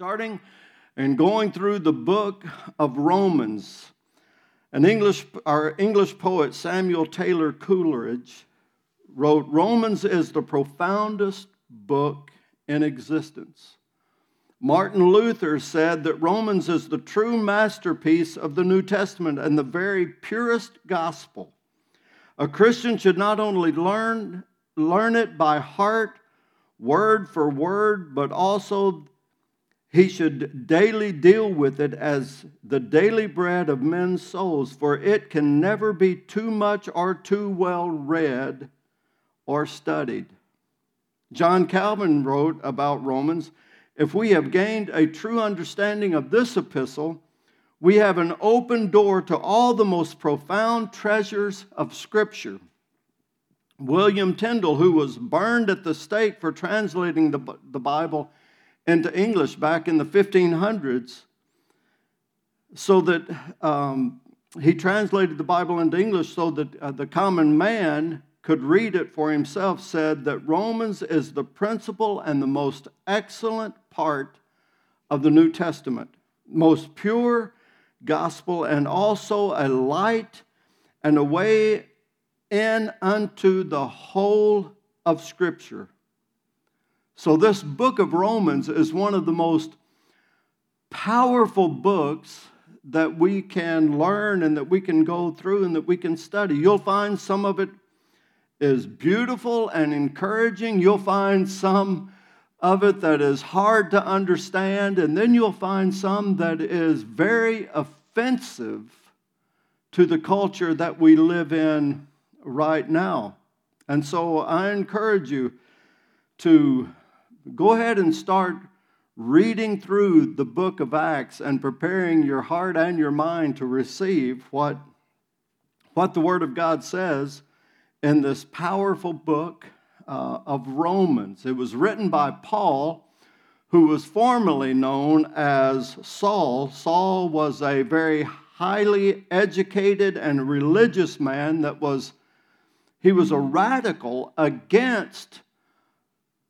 starting and going through the book of Romans. An English, our English poet Samuel Taylor Coleridge wrote Romans is the profoundest book in existence. Martin Luther said that Romans is the true masterpiece of the New Testament and the very purest gospel. A Christian should not only learn, learn it by heart, word for word, but also he should daily deal with it as the daily bread of men's souls, for it can never be too much or too well read or studied. John Calvin wrote about Romans if we have gained a true understanding of this epistle, we have an open door to all the most profound treasures of Scripture. William Tyndale, who was burned at the stake for translating the, the Bible, into English back in the 1500s so that um, he translated the Bible into English so that uh, the common man could read it for himself, said that Romans is the principal and the most excellent part of the New Testament, most pure gospel, and also a light and a way in unto the whole of Scripture. So, this book of Romans is one of the most powerful books that we can learn and that we can go through and that we can study. You'll find some of it is beautiful and encouraging. You'll find some of it that is hard to understand, and then you'll find some that is very offensive to the culture that we live in right now. And so I encourage you to go ahead and start reading through the book of Acts and preparing your heart and your mind to receive what, what the Word of God says in this powerful book uh, of Romans. It was written by Paul, who was formerly known as Saul. Saul was a very highly educated and religious man that was, he was a radical against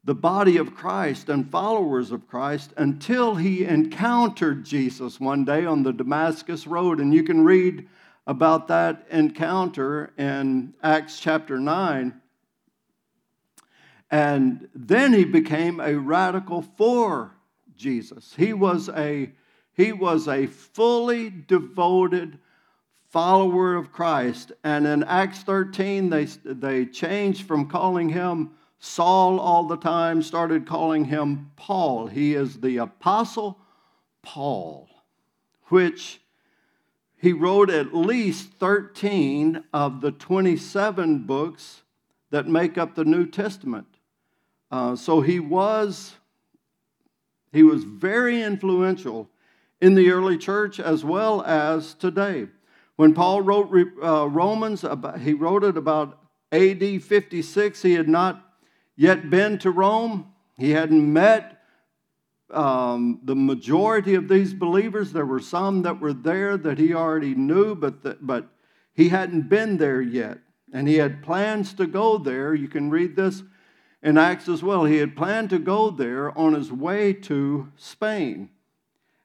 the body of Christ and followers of Christ until he encountered Jesus one day on the Damascus Road. And you can read about that encounter in Acts chapter 9. And then he became a radical for Jesus. He was a, he was a fully devoted follower of Christ. And in Acts 13, they, they changed from calling him Saul all the time, started calling him Paul. He is the Apostle Paul, which he wrote at least 13 of the 27 books that make up the New Testament. Uh, so he was, he was very influential in the early church as well as today. When Paul wrote uh, Romans, about, he wrote it about AD 56. He had not yet been to Rome. He hadn't met um, the majority of these believers. There were some that were there that he already knew, but, the, but he hadn't been there yet. And he had plans to go there. You can read this in Acts as well. He had planned to go there on his way to Spain.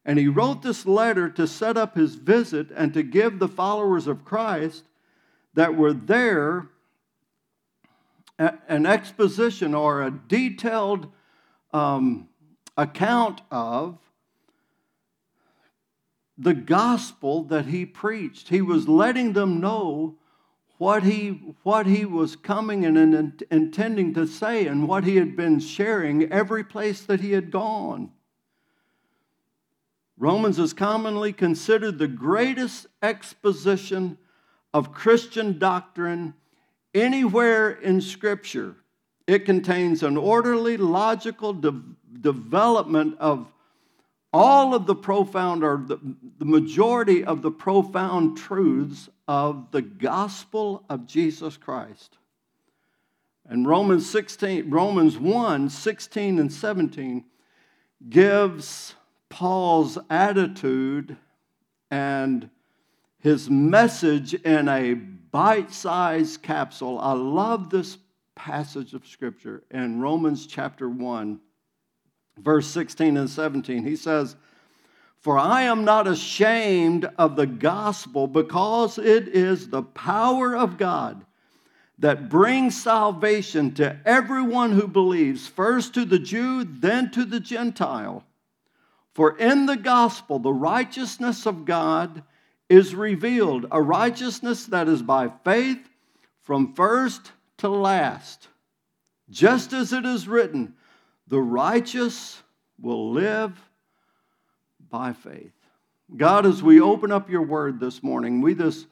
And he wrote this letter to set up his visit and to give the followers of Christ that were there an exposition or a detailed um, account of the gospel that he preached. He was letting them know what he, what he was coming and in, intending to say and what he had been sharing every place that he had gone. Romans is commonly considered the greatest exposition of Christian doctrine anywhere in Scripture. It contains an orderly, logical de- development of all of the profound, or the, the majority of the profound truths of the gospel of Jesus Christ. And Romans 16, Romans 1, 16 and 17 gives Paul's attitude and his message in a bite sized capsule. I love this passage of Scripture in Romans chapter 1. verse 16 and 17. He says, For I am not ashamed of the gospel because it is the power of God that brings salvation to everyone who believes, first to the Jew, then to the Gentile. For in the gospel, the righteousness of God is revealed, a righteousness that is by faith from first to last. Just as it is written, the righteous will live by faith. God, as we open up your word this morning, we just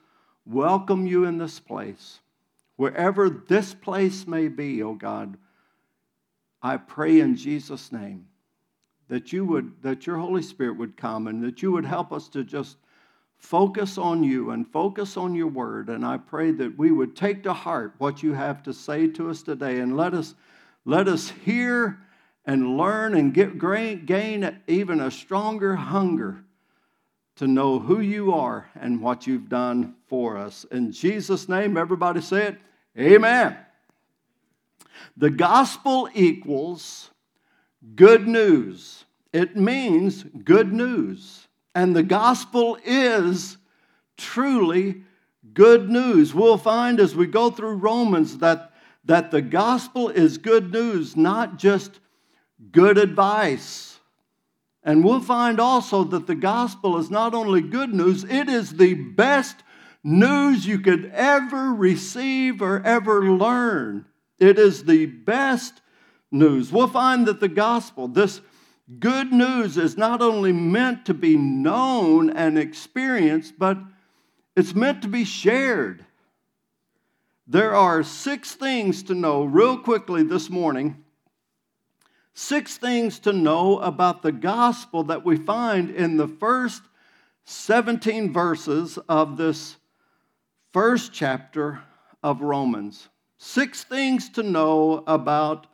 welcome you in this place. Wherever this place may be, oh God, I pray in Jesus' name that you would, that your Holy Spirit would come and that you would help us to just focus on you and focus on your word. And I pray that we would take to heart what you have to say to us today and let us, let us hear and learn and get, gain even a stronger hunger to know who you are and what you've done for us. In Jesus' name, everybody say it. Amen. The gospel equals good news. It means good news. And the gospel is truly good news. We'll find as we go through Romans that, that the gospel is good news, not just good advice. And we'll find also that the gospel is not only good news, it is the best news you could ever receive or ever learn. It is the best news. We'll find that the gospel, this good news, is not only meant to be known and experienced, but it's meant to be shared. There are six things to know, real quickly, this morning. Six things to know about the gospel that we find in the first 17 verses of this first chapter of Romans. Six things to know about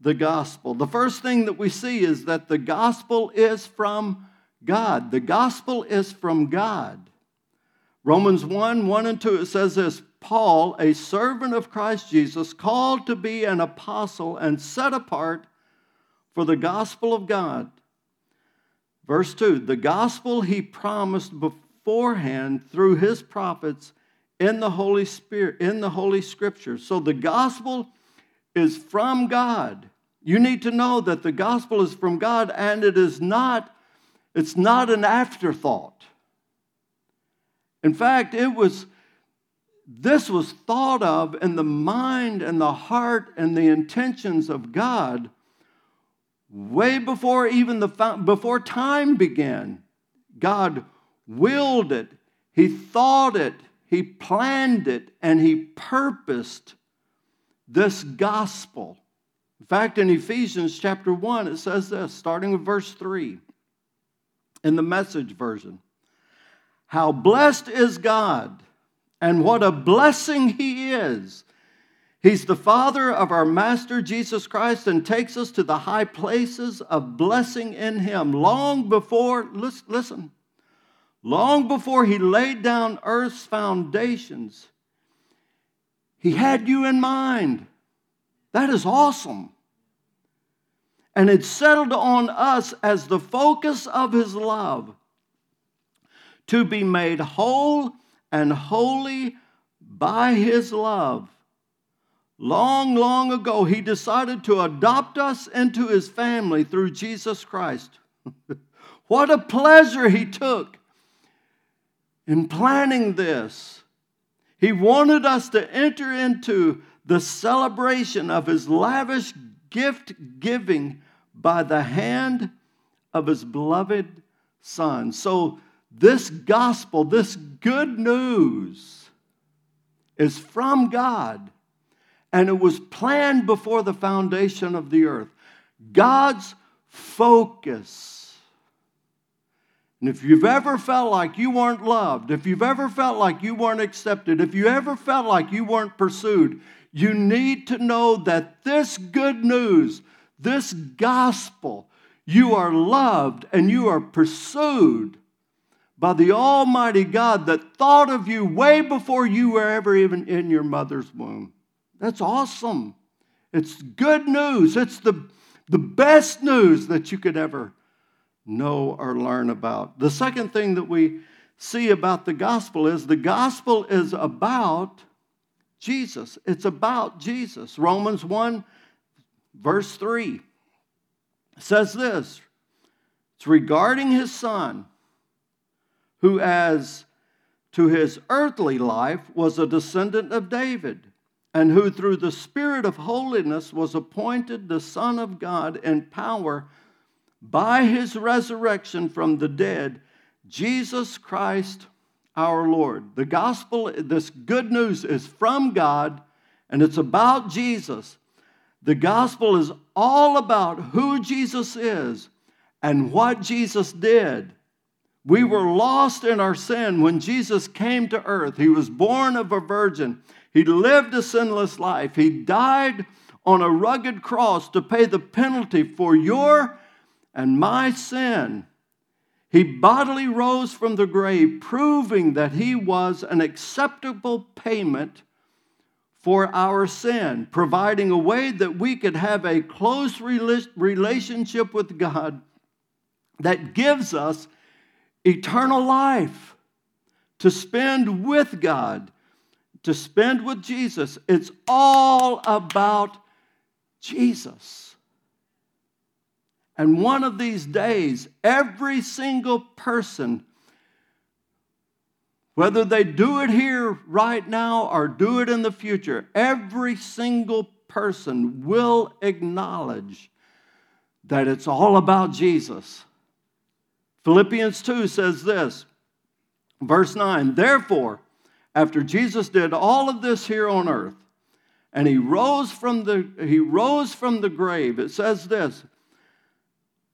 the gospel. The first thing that we see is that the gospel is from God. The gospel is from God. Romans 1 1 and 2, it says this Paul, a servant of Christ Jesus, called to be an apostle and set apart for the gospel of God. Verse 2 The gospel he promised beforehand through his prophets in the Holy Spirit, in the Holy Scriptures. So the gospel is from God. You need to know that the gospel is from God and it is not, it's not an afterthought. In fact, it was this was thought of in the mind and the heart and the intentions of God way before even the before time began. God willed it. He thought it. He planned it and He purposed this gospel. In fact, in Ephesians chapter 1, it says this, starting with verse 3 in the message version How blessed is God, and what a blessing He is. He's the Father of our Master Jesus Christ and takes us to the high places of blessing in Him long before, listen, long before he laid down earth's foundations, he had you in mind. That is awesome. And it settled on us as the focus of his love to be made whole and holy by his love. Long, long ago, he decided to adopt us into his family through Jesus Christ. what a pleasure he took in planning this, he wanted us to enter into the celebration of his lavish gift giving by the hand of his beloved Son. So, this gospel, this good news, is from God, and it was planned before the foundation of the earth. God's focus and if you've ever felt like you weren't loved, if you've ever felt like you weren't accepted, if you ever felt like you weren't pursued, you need to know that this good news, this gospel, you are loved and you are pursued by the Almighty God that thought of you way before you were ever even in your mother's womb. That's awesome. It's good news. It's the, The best news that you could ever know or learn about. The second thing that we see about the gospel is the gospel is about Jesus. It's about Jesus. Romans 1, verse 3 says this it's regarding his son, who, as to his earthly life, was a descendant of David, and who, through the Spirit of holiness, was appointed the Son of God in power by his resurrection from the dead, Jesus Christ our Lord. The gospel, this good news is from God and it's about Jesus. The gospel is all about who Jesus is and what Jesus did. We were lost in our sin when Jesus came to earth. He was born of a virgin. He lived a sinless life. He died on a rugged cross to pay the penalty for your and my sin. He bodily rose from the grave, proving that he was an acceptable payment for our sin, providing a way that we could have a close relationship with God that gives us eternal life to spend with God, to spend with Jesus. It's all about Jesus. And one of these days, every single person, whether they do it here right now or do it in the future, every single person will acknowledge that it's all about Jesus. Philippians 2 says this, verse 9, therefore, after Jesus did all of this here on earth, and he rose from the he rose from the grave, it says this,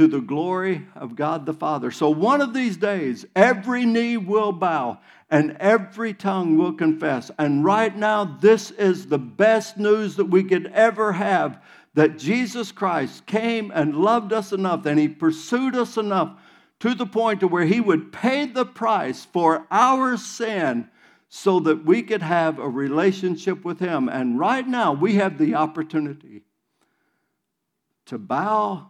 to the glory of God the Father. So one of these days, every knee will bow and every tongue will confess. And right now, this is the best news that we could ever have that Jesus Christ came and loved us enough and he pursued us enough to the point to where he would pay the price for our sin so that we could have a relationship with him. And right now, we have the opportunity to bow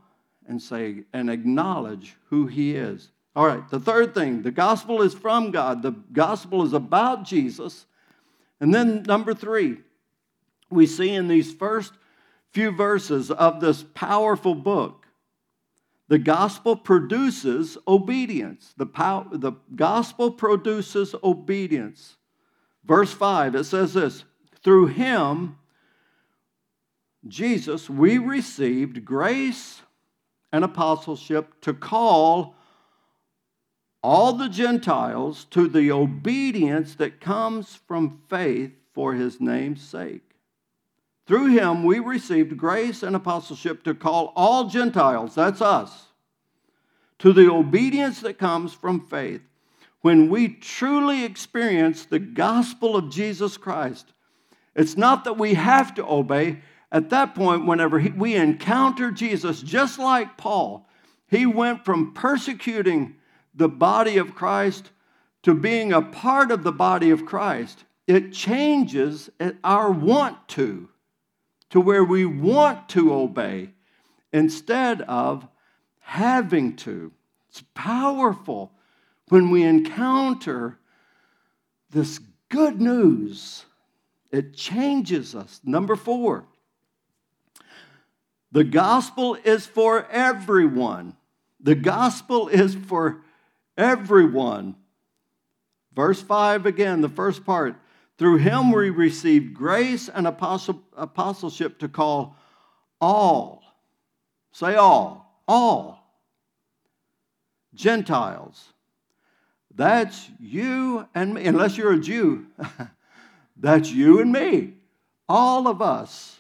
and say and acknowledge who he is. All right, the third thing the gospel is from God, the gospel is about Jesus. And then, number three, we see in these first few verses of this powerful book, the gospel produces obedience. The, pow- the gospel produces obedience. Verse 5, it says this Through him, Jesus, we received grace and apostleship to call all the Gentiles to the obedience that comes from faith for his name's sake. Through him, we received grace and apostleship to call all Gentiles, that's us, to the obedience that comes from faith. When we truly experience the gospel of Jesus Christ, it's not that we have to obey, at that point, whenever he, we encounter Jesus, just like Paul, he went from persecuting the body of Christ to being a part of the body of Christ. It changes our want to, to where we want to obey instead of having to. It's powerful when we encounter this good news. It changes us. Number four, the gospel is for everyone. The gospel is for everyone. Verse 5 again, the first part. Through him we received grace and apostleship to call all, say all, all Gentiles. That's you and me, unless you're a Jew. That's you and me, all of us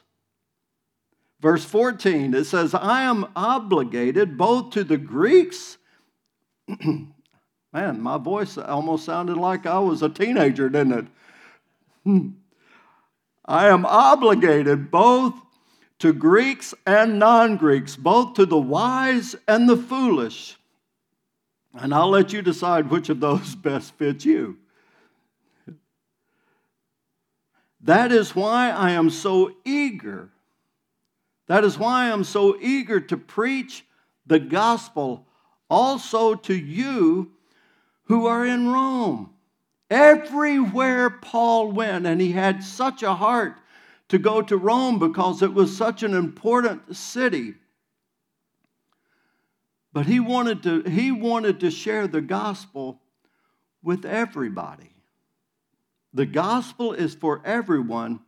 Verse 14, it says, I am obligated both to the Greeks Man, my voice almost sounded like I was a teenager, didn't it? I am obligated both to Greeks and non Greeks, both to the wise and the foolish. And I'll let you decide which of those best fits you. That is why I am so eager. That is why I am so eager to preach the gospel also to you who are in Rome. Everywhere Paul went, and he had such a heart to go to Rome because it was such an important city. But he wanted to, he wanted to share the gospel with everybody. The gospel is for everyone,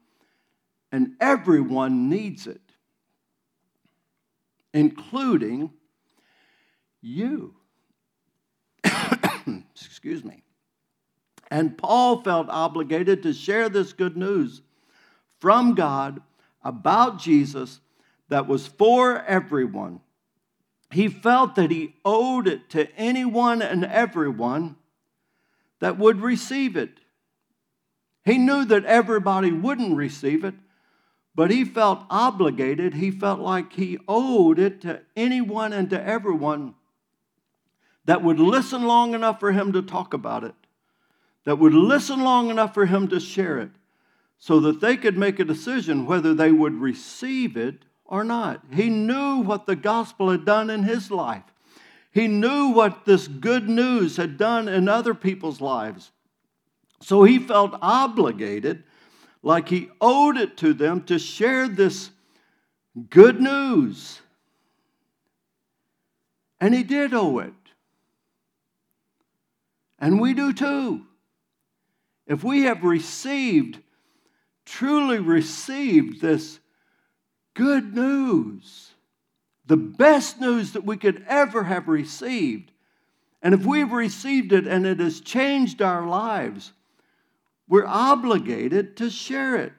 and everyone needs it, including you. Excuse me. And Paul felt obligated to share this good news from God about Jesus that was for everyone. He felt that he owed it to anyone and everyone that would receive it. He knew that everybody wouldn't receive it, but he felt obligated. He felt like he owed it to anyone and to everyone that would listen long enough for him to talk about it, that would listen long enough for him to share it, so that they could make a decision whether they would receive it or not. He knew what the gospel had done in his life. He knew what this good news had done in other people's lives. So he felt obligated, like he owed it to them, to share this good news. And he did owe it. And we do too. If we have received, truly received this good news, the best news that we could ever have received, and if we've received it and it has changed our lives, we're obligated to share it.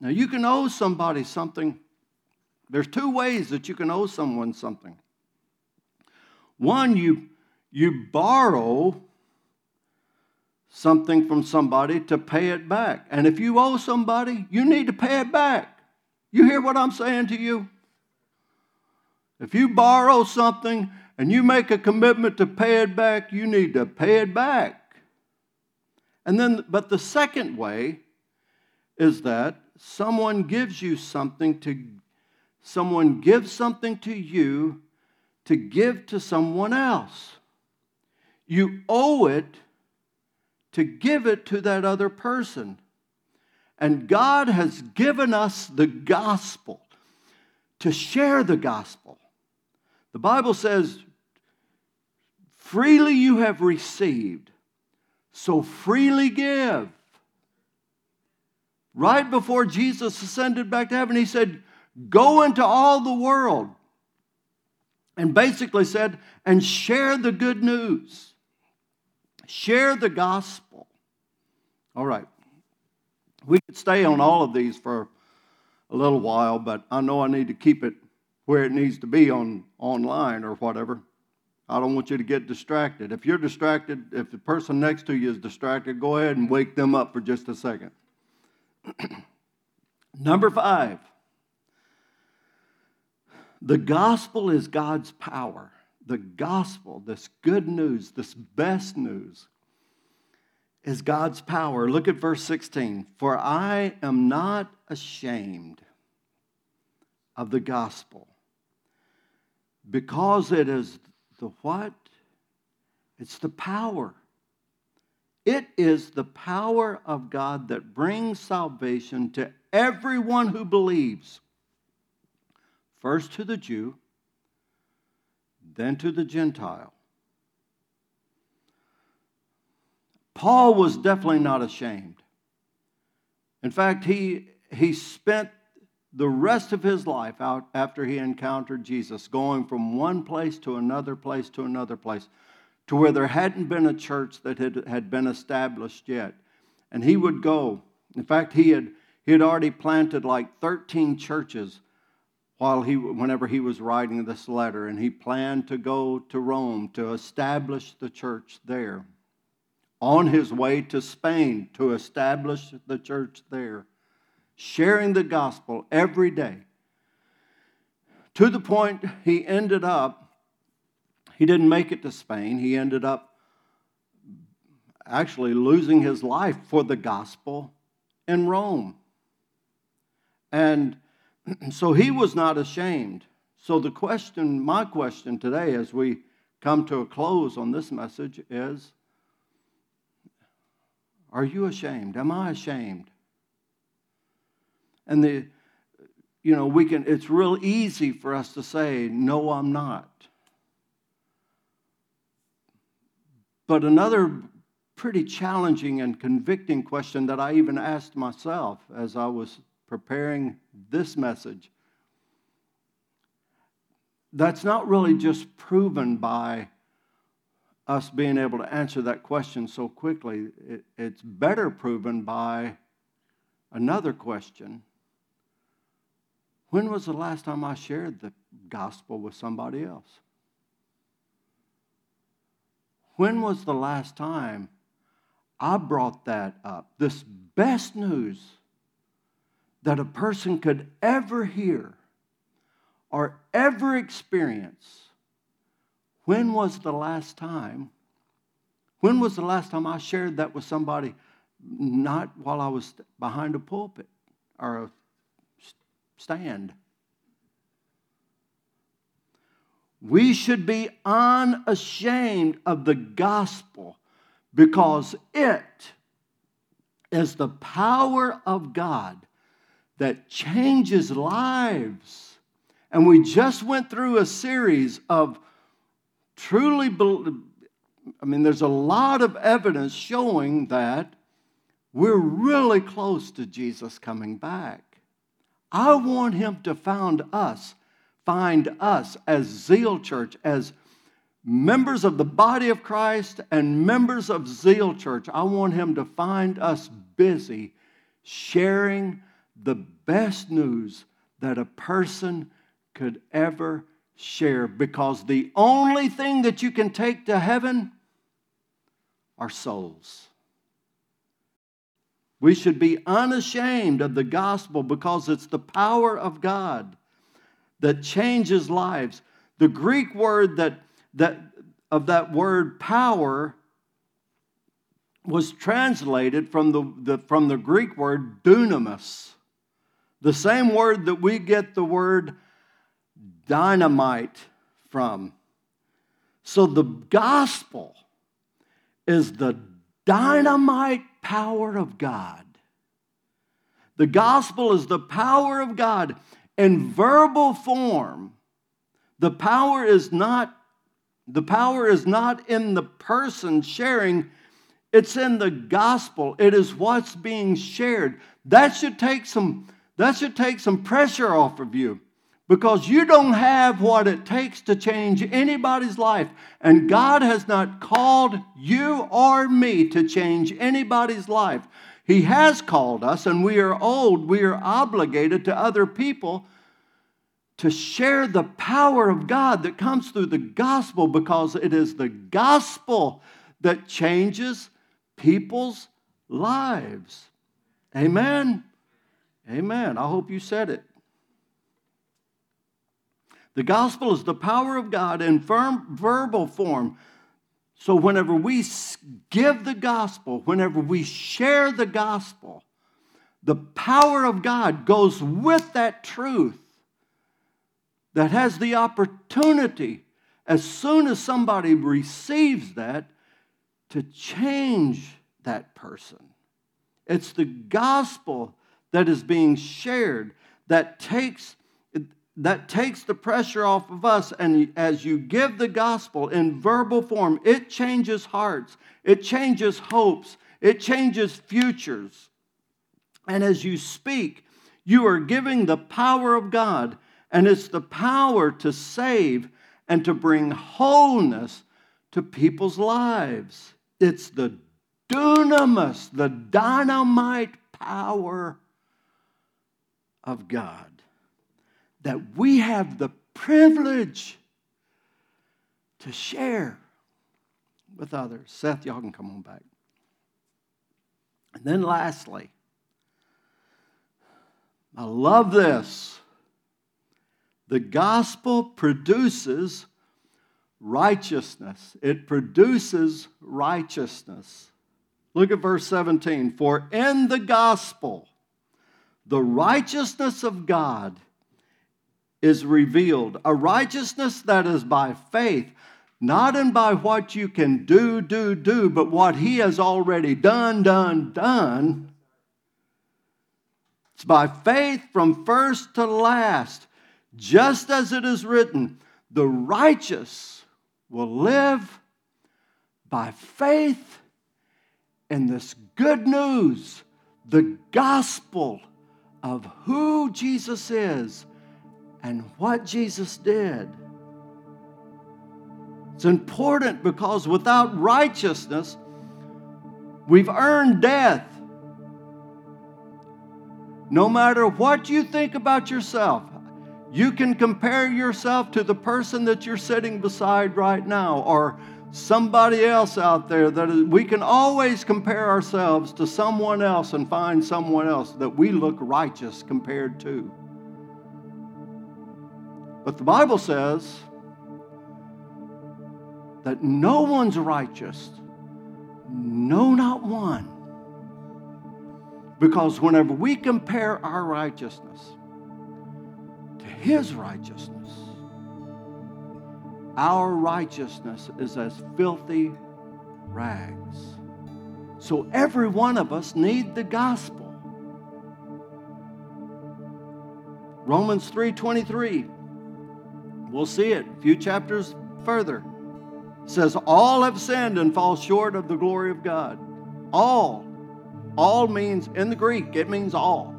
Now, you can owe somebody something. There's two ways that you can owe someone something. One, you, you borrow something from somebody to pay it back. And if you owe somebody, you need to pay it back. You hear what I'm saying to you? If you borrow something and you make a commitment to pay it back, you need to pay it back. And then, but the second way is that someone gives you something to, someone gives something to you to give to someone else. You owe it to give it to that other person. And God has given us the gospel to share the gospel. The Bible says, freely you have received, so freely give. Right before Jesus ascended back to heaven, he said, Go into all the world. And basically said, and share the good news. Share the gospel. All right. We could stay on all of these for a little while, but I know I need to keep it where it needs to be on online or whatever. I don't want you to get distracted. If you're distracted, if the person next to you is distracted, go ahead and wake them up for just a second. Number five, the gospel is God's power the gospel, this good news, this best news, is God's power. Look at verse 16. For I am not ashamed of the gospel because it is the what? It's the power. It is the power of God that brings salvation to everyone who believes. First to the Jew, then to the Gentile. Paul was definitely not ashamed. In fact, he, he spent the rest of his life out after he encountered Jesus, going from one place to another place to another place, to where there hadn't been a church that had, had been established yet. And he would go. In fact, he had, he had already planted like 13 churches while he, whenever he was writing this letter, and he planned to go to Rome to establish the church there. On his way to Spain to establish the church there, sharing the gospel every day. To the point he ended up, he didn't make it to Spain, he ended up actually losing his life for the gospel in Rome. And so he was not ashamed. So the question, my question today, as we come to a close on this message, is Are you ashamed? Am I ashamed? And the, you know, we can, it's real easy for us to say, No, I'm not. But another pretty challenging and convicting question that I even asked myself as I was preparing this message. That's not really just proven by us being able to answer that question so quickly. It, it's better proven by another question. When was the last time I shared the gospel with somebody else? When was the last time I brought that up? This best news that a person could ever hear or ever experience. When was the last time? When was the last time I shared that with somebody, not while I was behind a pulpit or a stand? We should be unashamed of the gospel because it is the power of God that changes lives. And we just went through a series of truly, I mean, there's a lot of evidence showing that we're really close to Jesus coming back. I want him to find us, find us as Zeal Church, as members of the body of Christ and members of Zeal Church. I want him to find us busy sharing the best news that a person could ever share because the only thing that you can take to heaven are souls. We should be unashamed of the gospel because it's the power of God that changes lives. The Greek word that, that of that word power was translated from the, the, from the Greek word dunamis. The same word that we get the word dynamite from. So the gospel is the dynamite power of God. The gospel is the power of God in verbal form. The power is not the power is not in the person sharing, it's in the gospel. It is what's being shared. That should take some that should take some pressure off of you because you don't have what it takes to change anybody's life. And God has not called you or me to change anybody's life. He has called us, and we are old. We are obligated to other people to share the power of God that comes through the gospel because it is the gospel that changes people's lives. Amen. Amen. I hope you said it. The gospel is the power of God in firm verbal form. So, whenever we give the gospel, whenever we share the gospel, the power of God goes with that truth that has the opportunity, as soon as somebody receives that, to change that person. It's the gospel that is being shared that takes that takes the pressure off of us and as you give the gospel in verbal form it changes hearts it changes hopes it changes futures and as you speak you are giving the power of god and it's the power to save and to bring wholeness to people's lives it's the dunamis the dynamite power of God. That we have the privilege to share with others. Seth, y'all can come on back. And then lastly, I love this. The gospel produces righteousness. It produces righteousness. Look at verse 17. For in the gospel, the righteousness of God is revealed, a righteousness that is by faith, not in by what you can do, do, do, but what He has already done, done, done. It's by faith from first to last, just as it is written, the righteous will live by faith in this good news, the gospel of who Jesus is and what Jesus did. It's important because without righteousness, we've earned death. No matter what you think about yourself, you can compare yourself to the person that you're sitting beside right now or somebody else out there that is, we can always compare ourselves to someone else and find someone else that we look righteous compared to. But the Bible says that no one's righteous, no, not one. Because whenever we compare our righteousness to His righteousness, our righteousness is as filthy rags. So every one of us need the gospel. Romans 3:23 We'll see it a few chapters further. It says, All have sinned and fall short of the glory of God. All. All means, in the Greek, it means all.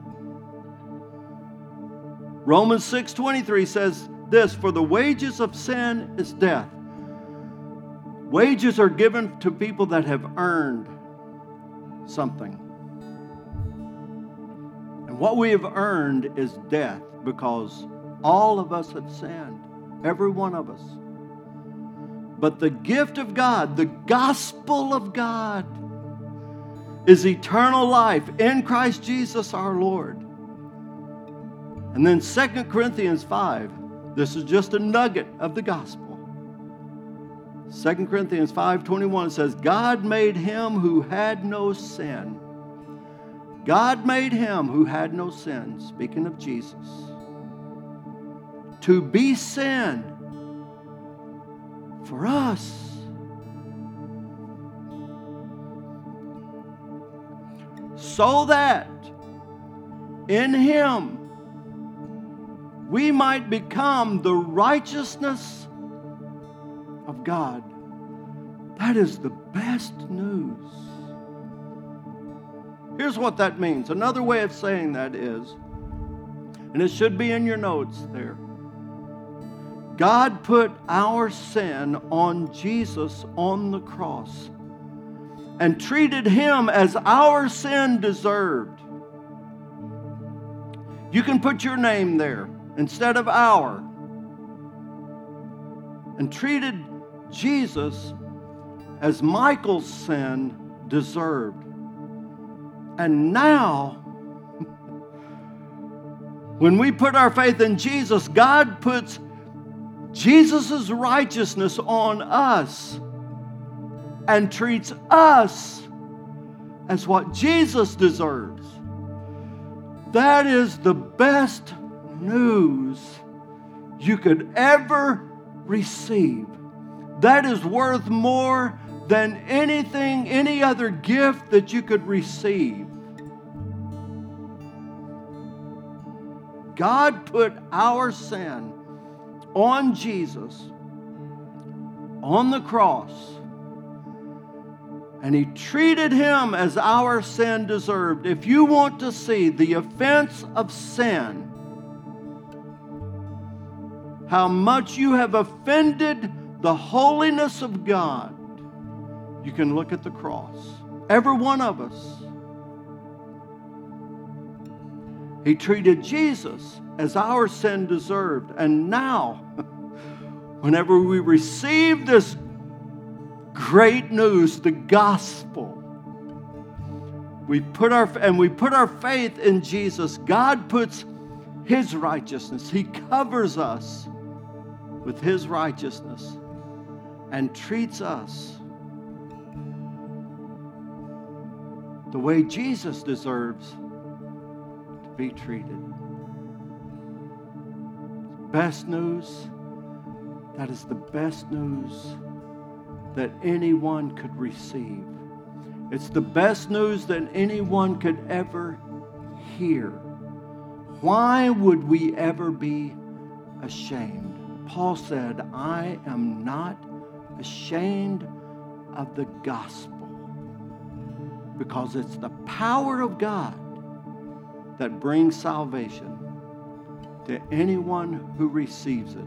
Romans 6:23 says this, for the wages of sin is death. Wages are given to people that have earned something. And what we have earned is death because all of us have sinned every one of us. But the gift of God, the gospel of God, is eternal life in Christ Jesus our Lord. And then 2 Corinthians 5, this is just a nugget of the gospel. 2 Corinthians 5:21 says, God made him who had no sin. God made him who had no sin, speaking of Jesus to be sin for us. So that in Him we might become the righteousness of God. That is the best news. Here's what that means. Another way of saying that is, and it should be in your notes there. God put our sin on Jesus on the cross and treated him as our sin deserved. You can put your name there instead of our and treated Jesus as Michael's sin deserved. And now, when we put our faith in Jesus, God puts Jesus' righteousness on us and treats us as what Jesus deserves. That is the best news you could ever receive. That is worth more than anything, any other gift that you could receive. God put our sin on Jesus on the cross, and he treated him as our sin deserved. If you want to see the offense of sin, how much you have offended the holiness of God, you can look at the cross. Every one of us. He treated Jesus as our sin deserved. And now, whenever we receive this great news, the gospel, we put our and we put our faith in Jesus. God puts his righteousness. He covers us with his righteousness and treats us the way Jesus deserves be treated. Best news, that is the best news that anyone could receive. It's the best news that anyone could ever hear. Why would we ever be ashamed? Paul said, I am not ashamed of the gospel because it's the power of God that brings salvation to anyone who receives it.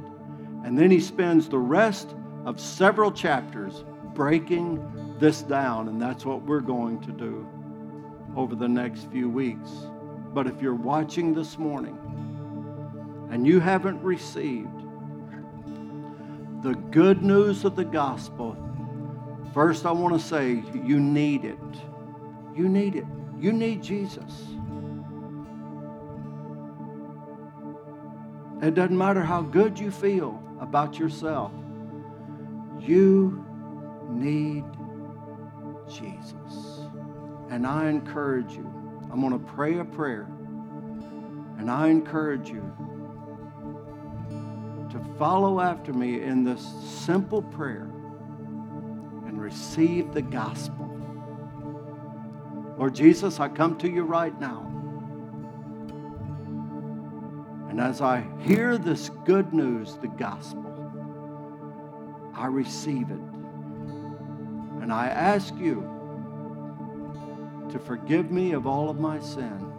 And then he spends the rest of several chapters breaking this down, and that's what we're going to do over the next few weeks. But if you're watching this morning and you haven't received the good news of the gospel, first I want to say you need it. You need it. You need Jesus. It doesn't matter how good you feel about yourself. You need Jesus. And I encourage you, I'm going to pray a prayer, and I encourage you to follow after me in this simple prayer and receive the gospel. Lord Jesus, I come to you right now. And as I hear this good news, the gospel, I receive it. And I ask you to forgive me of all of my sin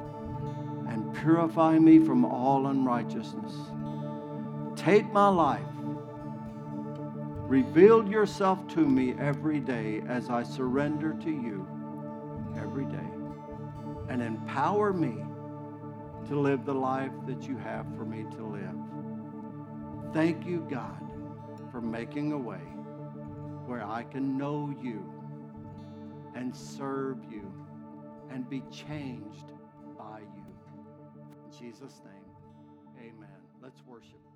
and purify me from all unrighteousness. Take my life. Reveal yourself to me every day as I surrender to you every day. And empower me to live the life that you have for me to live. Thank you, God, for making a way where I can know you and serve you and be changed by you. In Jesus' name, amen. Let's worship.